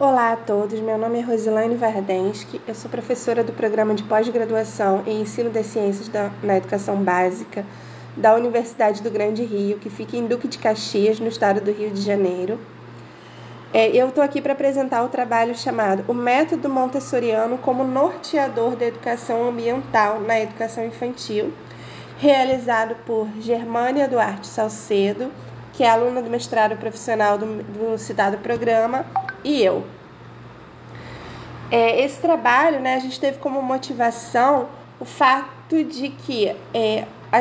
Olá a todos, meu nome é Rosilane Vardensky, eu sou professora do programa de pós-graduação em Ensino das Ciências da, na Educação Básica da Universidade do Grande Rio, que fica em Duque de Caxias, no estado do Rio de Janeiro. É, eu estou aqui para apresentar o trabalho chamado O Método Montessoriano como Norteador da Educação Ambiental na Educação Infantil, realizado por Germânia Duarte Salcedo, que é aluna do mestrado profissional do, do citado programa, e eu. É, esse trabalho, né, a gente teve como motivação o fato de que é, a,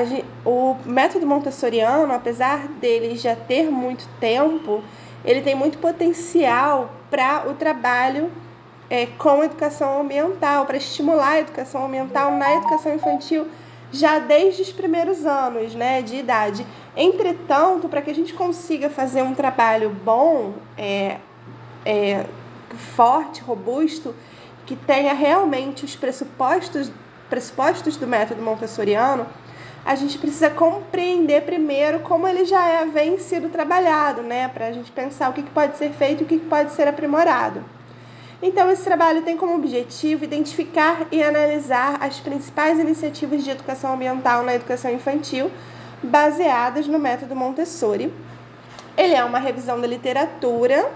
o método montessoriano, apesar dele já ter muito tempo, ele tem muito potencial para o trabalho é, com educação ambiental, para estimular a educação ambiental na educação infantil já desde os primeiros anos né, de idade. Entretanto, para que a gente consiga fazer um trabalho bom, é, é, forte, robusto, que tenha realmente os pressupostos, pressupostos do método montessoriano, a gente precisa compreender primeiro como ele já é, vem sido trabalhado, né? Para a gente pensar o que, que pode ser feito e o que, que pode ser aprimorado. Então, esse trabalho tem como objetivo identificar e analisar as principais iniciativas de educação ambiental na educação infantil, baseadas no método Montessori. Ele é uma revisão da literatura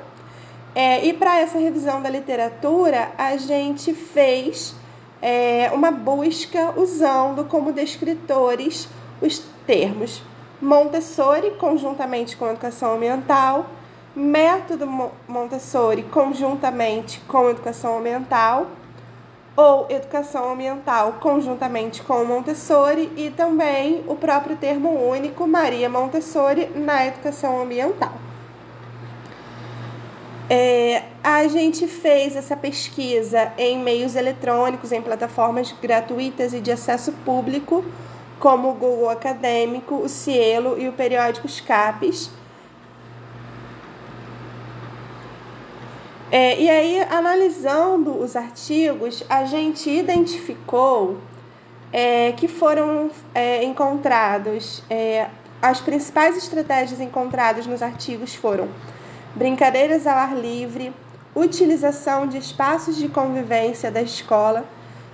é, e para essa revisão da literatura, a gente fez é, uma busca usando como descritores os termos Montessori, conjuntamente com educação ambiental, método Montessori, conjuntamente com educação ambiental, ou educação ambiental conjuntamente com Montessori e também o próprio termo único Maria Montessori na educação ambiental. É, a gente fez essa pesquisa em meios eletrônicos, em plataformas gratuitas e de acesso público, como o Google Acadêmico, o Cielo e o periódico Scapes. É, e aí, analisando os artigos, a gente identificou é, que foram é, encontrados, é, as principais estratégias encontradas nos artigos foram brincadeiras ao ar livre, utilização de espaços de convivência da escola,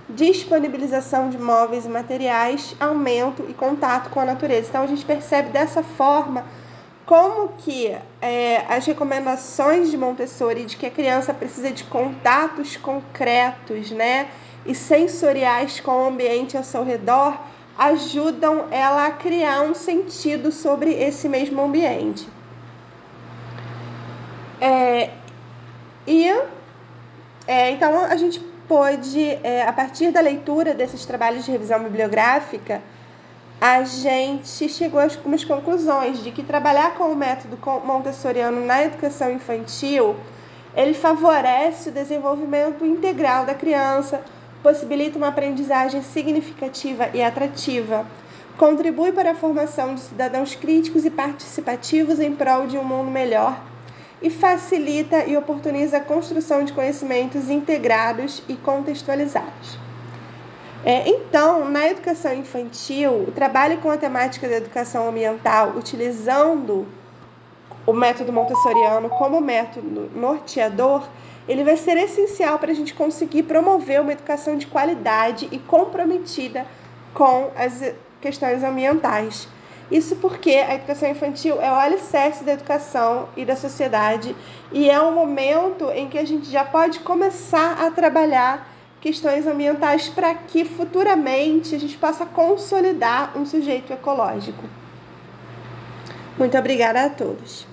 disponibilização de móveis e materiais, aumento e contato com a natureza. Então a gente percebe dessa forma como que é, as recomendações de Montessori de que a criança precisa de contatos concretos, né, e sensoriais com o ambiente ao seu redor ajudam ela a criar um sentido sobre esse mesmo ambiente. É, e é, então a gente pôde, é, a partir da leitura desses trabalhos de revisão bibliográfica, a gente chegou a algumas conclusões de que trabalhar com o método montessoriano na educação infantil ele favorece o desenvolvimento integral da criança, possibilita uma aprendizagem significativa e atrativa, contribui para a formação de cidadãos críticos e participativos em prol de um mundo melhor e facilita e oportuniza a construção de conhecimentos integrados e contextualizados. É, então, na educação infantil, o trabalho com a temática da educação ambiental, utilizando o método montessoriano como método norteador, ele vai ser essencial para a gente conseguir promover uma educação de qualidade e comprometida com as questões ambientais. Isso porque a educação infantil é o alicerce da educação e da sociedade e é um momento em que a gente já pode começar a trabalhar questões ambientais para que futuramente a gente possa consolidar um sujeito ecológico. Muito obrigada a todos.